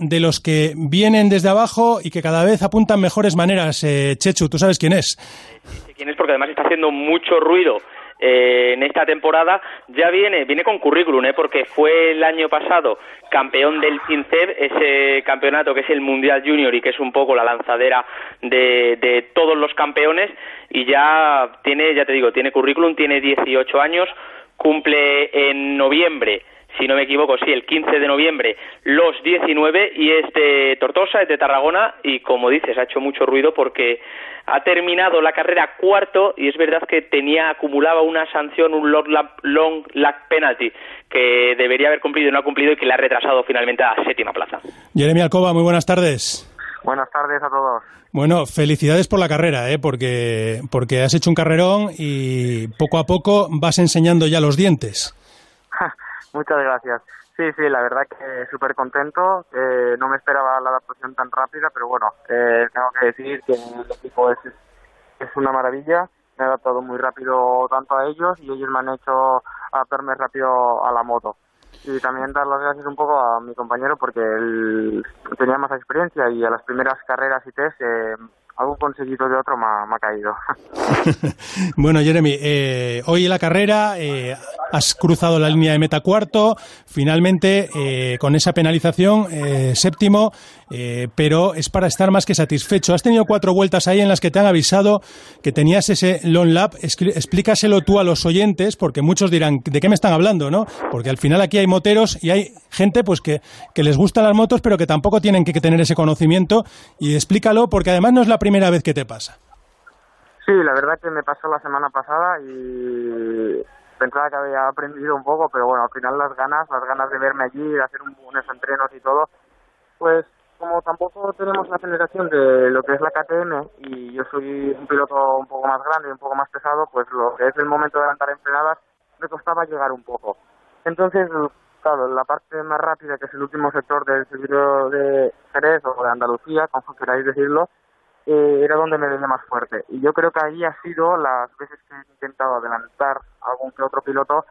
de los que vienen desde abajo y que cada vez apuntan mejores maneras. Eh, Chechu, ¿tú sabes quién es? Quién es porque además está haciendo mucho ruido eh, en esta temporada ya viene viene con currículum, ¿eh? porque fue el año pasado campeón del FinCEB, ese campeonato que es el Mundial Junior y que es un poco la lanzadera de, de todos los campeones y ya tiene, ya te digo, tiene currículum, tiene 18 años, cumple en noviembre si no me equivoco, sí, el 15 de noviembre, los 19 y es de Tortosa, es de Tarragona y como dices, ha hecho mucho ruido porque ha terminado la carrera cuarto y es verdad que tenía acumulaba una sanción, un long lap, long lap penalty que debería haber cumplido y no ha cumplido y que le ha retrasado finalmente a la séptima plaza. Jeremy Alcoba, muy buenas tardes. Buenas tardes a todos. Bueno, felicidades por la carrera, ¿eh? porque, porque has hecho un carrerón y poco a poco vas enseñando ya los dientes. Muchas gracias. Sí, sí, la verdad que súper contento. Eh, no me esperaba la adaptación tan rápida, pero bueno, eh, tengo que decir que el equipo es, es una maravilla. Me he adaptado muy rápido tanto a ellos y ellos me han hecho adaptarme rápido a la moto. Y también dar las gracias un poco a mi compañero porque él tenía más experiencia y a las primeras carreras y test eh, algún conseguido de otro me ha, caído. bueno, Jeremy, eh, hoy en la carrera eh, has cruzado la línea de meta cuarto, finalmente eh, con esa penalización séptimo, pero es para estar más que satisfecho. Has tenido cuatro vueltas ahí en las que te han avisado que tenías ese long lap. Explícaselo tú a los oyentes, porque muchos dirán, ¿de qué me están hablando? ¿no? Porque al final aquí hay moteros y hay gente pues que, que les gustan las motos, pero que tampoco tienen que tener ese conocimiento. Y explícalo, porque además no es la primera vez que te pasa. Sí, la verdad que me pasó la semana pasada y pensaba que había aprendido un poco, pero bueno, al final las ganas, las ganas de verme allí, de hacer unos entrenos y todo, pues como tampoco tenemos la aceleración de lo que es la KTM y yo soy un piloto un poco más grande y un poco más pesado, pues lo que es el momento de adelantar en frenadas me costaba llegar un poco. Entonces, claro, la parte más rápida, que es el último sector del circuito de Jerez o de Andalucía, como queráis decirlo, eh, era donde me veía más fuerte. Y yo creo que ahí ha sido las veces que he intentado adelantar a algún que otro piloto,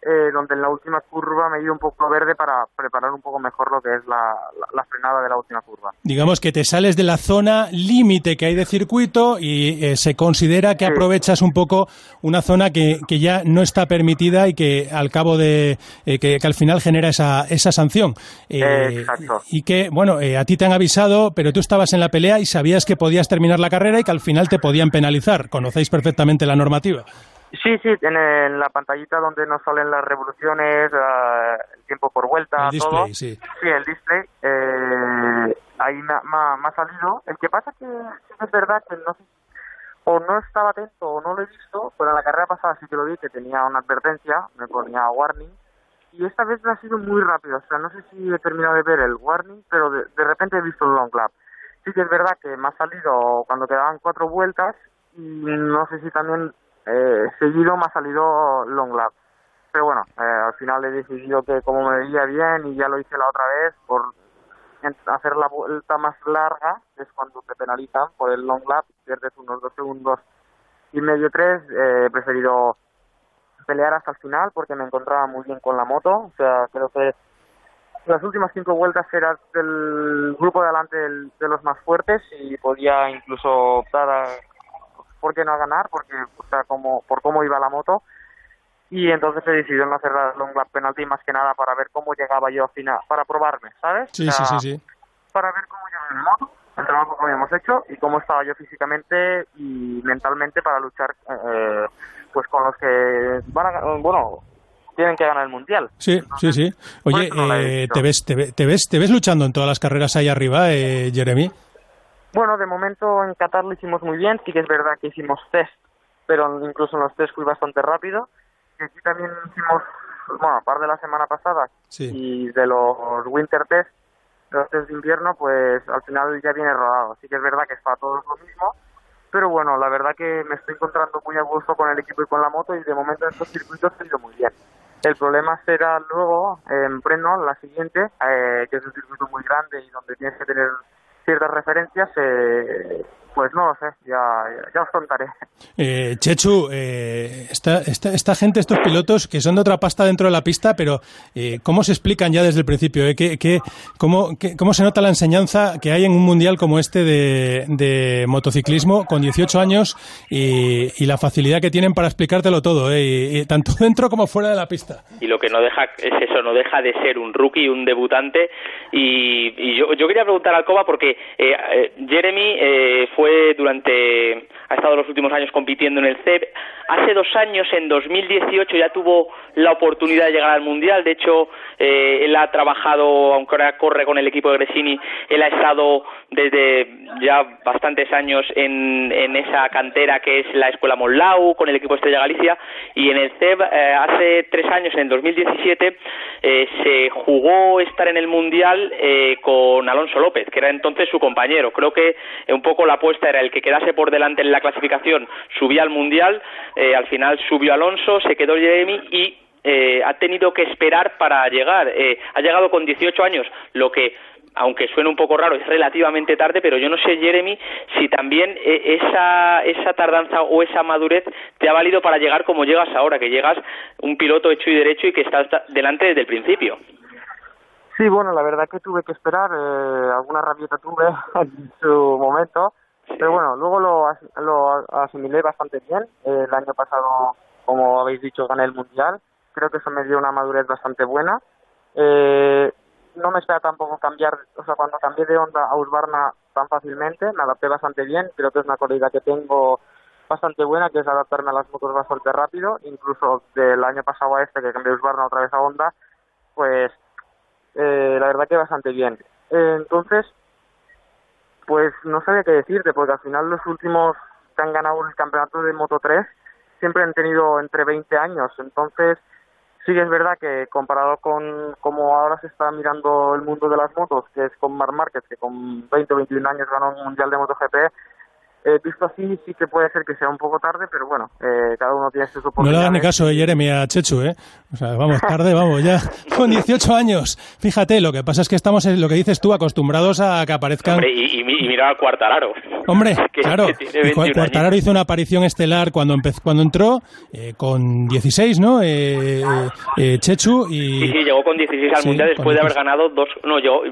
eh, donde en la última curva me he ido un poco verde para preparar un poco mejor lo que es la, la, frenada de la última curva. Digamos que te sales de la zona límite que hay de circuito y eh, se considera que aprovechas un poco una zona que, que, ya no está permitida y que al cabo de eh, que, que, al final genera esa, esa sanción. Exacto. Y que, bueno, a ti te han avisado, pero tú estabas en la pelea y sabías que podías terminar la carrera y que al final te podían penalizar. Conocéis perfectamente la normativa. Sí, sí, en, la pantallita donde nos salen las revoluciones, uh, el tiempo por vuelta, el display, todo. Sí. sí, el display. Eh, ahí me, ha salido. El que pasa que es verdad que no o no estaba atento o no lo he visto, pero en la carrera pasada sí que lo vi, que tenía una advertencia, me ponía warning. Y esta vez me ha sido muy rápido, o sea, no sé si he terminado de ver el warning, pero de, de repente he visto un long lap. Sí que es verdad que me ha salido cuando quedaban cuatro vueltas y no sé si también eh, seguido me ha salido long lap. Pero bueno, eh, al final he decidido que como me veía bien y ya lo hice la otra vez, por hacer la vuelta más larga, es cuando te penalizan por el long lap, pierdes unos dos segundos y medio, tres, eh, he preferido pelear hasta el final porque me encontraba muy bien con la moto, o sea, creo que las últimas cinco vueltas era del grupo de adelante de los más fuertes y podía incluso optar a por qué no a ganar, porque, o sea, como, por cómo iba la moto. Y entonces se decidió no hacer la long lap penalty más que nada para ver cómo llegaba yo al final, para probarme, ¿sabes? Sí, sí, sí, sí. Para ver cómo llegaba la moto, el trabajo que habíamos hecho y cómo estaba yo físicamente y mentalmente para luchar eh, pues con los que van a, bueno, tienen que ganar el mundial. Sí, sí, sí. Oye, eh, ¿te, ves, te, ves, ¿te ves luchando en todas las carreras ahí arriba, eh, Jeremy? Bueno, de momento en Qatar lo hicimos muy bien, sí que es verdad que hicimos test, pero incluso en los test fui bastante rápido. Y aquí también hicimos, bueno, a par de la semana pasada y de los winter test, los test de invierno, pues al final ya viene rodado. Sí que es verdad que está todo lo mismo, pero bueno, la verdad que me estoy encontrando muy a gusto con el equipo y con la moto y de momento en estos circuitos ha ido muy bien. El problema será luego en Breno, la siguiente, eh, que es un circuito muy grande y donde tienes que tener ciertas referencias, eh, pues no lo sé, ya, ya os contaré. Eh, Chechu, eh, esta, esta, esta, gente, estos pilotos que son de otra pasta dentro de la pista, pero eh, ¿cómo se explican ya desde el principio? Eh? ¿Qué, qué, cómo, qué, ¿Cómo se nota la enseñanza que hay en un mundial como este de, de motociclismo con 18 años y, y, la facilidad que tienen para explicártelo todo, eh? y, y tanto dentro como fuera de la pista? Y lo que no deja es eso, no deja de ser un rookie, un debutante. Y, y yo, yo quería preguntar a Alcoba porque eh, Jeremy fue durante ha estado los últimos años compitiendo en el CEP. Hace dos años, en 2018, ya tuvo la oportunidad de llegar al Mundial. De hecho, eh, él ha trabajado, aunque ahora corre con el equipo de Gresini, él ha estado desde ya bastantes años en, en esa cantera que es la Escuela Monlau, con el equipo Estrella Galicia. Y en el CEP, eh, hace tres años, en 2017, eh, se jugó estar en el Mundial eh, con Alonso López, que era entonces su compañero. Creo que un poco la apuesta era el que quedase por delante en la clasificación subía al Mundial, eh, al final subió Alonso, se quedó Jeremy y eh, ha tenido que esperar para llegar. Eh, ha llegado con 18 años, lo que aunque suene un poco raro, es relativamente tarde, pero yo no sé, Jeremy, si también esa, esa tardanza o esa madurez te ha valido para llegar como llegas ahora, que llegas un piloto hecho y derecho y que estás delante desde el principio. Sí, bueno, la verdad que tuve que esperar, eh, alguna rabieta tuve en su momento, pero bueno, luego lo, lo asimilé bastante bien. Eh, el año pasado, como habéis dicho, gané el Mundial. Creo que eso me dio una madurez bastante buena. Eh, no me espera tampoco cambiar, o sea, cuando cambié de onda a Husqvarna tan fácilmente, me adapté bastante bien. Creo que es una cualidad que tengo bastante buena, que es adaptarme a las motos bastante rápido. Incluso del año pasado a este, que cambié Husqvarna otra vez a Honda, pues eh, la verdad que bastante bien. Entonces, pues no sabía qué decirte, porque al final los últimos que han ganado el campeonato de Moto 3 siempre han tenido entre 20 años, entonces sí es verdad que comparado con como ahora se está mirando el mundo de las motos, que es con Mar Márquez, que con 20 o 21 años ganó un mundial de MotoGP, eh, visto así, sí que puede ser que sea un poco tarde, pero bueno, eh, cada uno tiene sus oportunidades. No le hagan ni caso, eh, Jeremy, a Chechu, ¿eh? O sea, vamos, tarde, vamos, ya con 18 años. Fíjate, lo que pasa es que estamos, lo que dices tú, acostumbrados a que aparezcan... Hombre, y, y, y mira a Cuartararo. Hombre, que, claro, que Cuartararo hizo una aparición estelar cuando empezó, cuando entró, eh, con 16, ¿no? Eh, eh, Chechu y... Sí, sí, llegó con 16 al sí, Mundial después de haber ganado dos... No, llegó,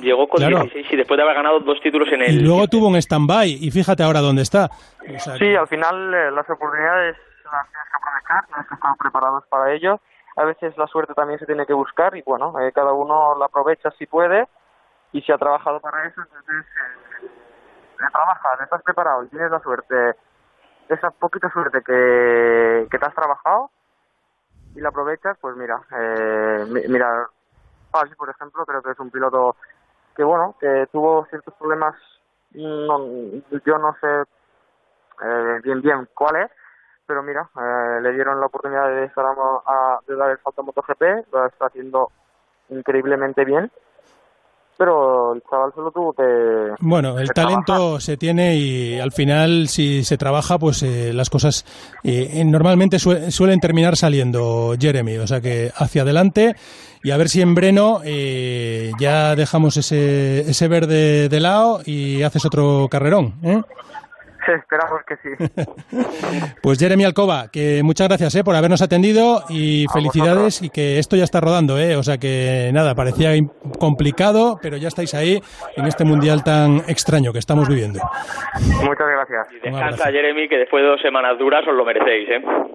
llegó con claro. 16 y después de haber ganado dos títulos en el... Y luego tuvo un stand-by, y fíjate ahora dónde está. O sea, sí, al final eh, las oportunidades las tienes que aprovechar, tienes que estar preparados para ello. A veces la suerte también se tiene que buscar y bueno, eh, cada uno la aprovecha si puede y si ha trabajado para eso, entonces eh, trabajas, estás preparado y tienes la suerte, esa poquita suerte que, que te has trabajado y la aprovechas, pues mira, eh, mira, por ejemplo, creo que es un piloto que bueno, que tuvo ciertos problemas, no, yo no sé eh, bien bien cuál es, pero mira, eh, le dieron la oportunidad de, estar a, de dar el salto a MotoGP, lo está haciendo increíblemente bien, pero el chaval solo tuvo que... Bueno, el que talento trabajar. se tiene y al final si se trabaja, pues eh, las cosas eh, normalmente su suelen terminar saliendo, Jeremy, o sea que hacia adelante y a ver si en Breno eh, ya dejamos ese, ese verde de lado y haces otro carrerón, ¿eh? Esperamos que sí. pues Jeremy Alcoba, que muchas gracias ¿eh? por habernos atendido y A felicidades vosotros. y que esto ya está rodando, ¿eh? o sea que nada, parecía complicado, pero ya estáis ahí en este mundial tan extraño que estamos viviendo. Muchas gracias. Y descansa Jeremy, que después de dos semanas duras os lo merecéis, ¿eh?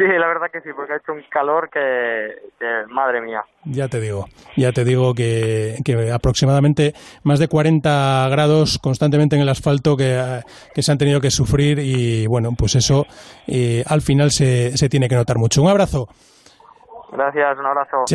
Sí, la verdad que sí, porque ha hecho un calor que, que madre mía. Ya te digo, ya te digo que, que, aproximadamente más de 40 grados constantemente en el asfalto que, que se han tenido que sufrir y bueno, pues eso eh, al final se, se tiene que notar mucho. Un abrazo. Gracias, un abrazo.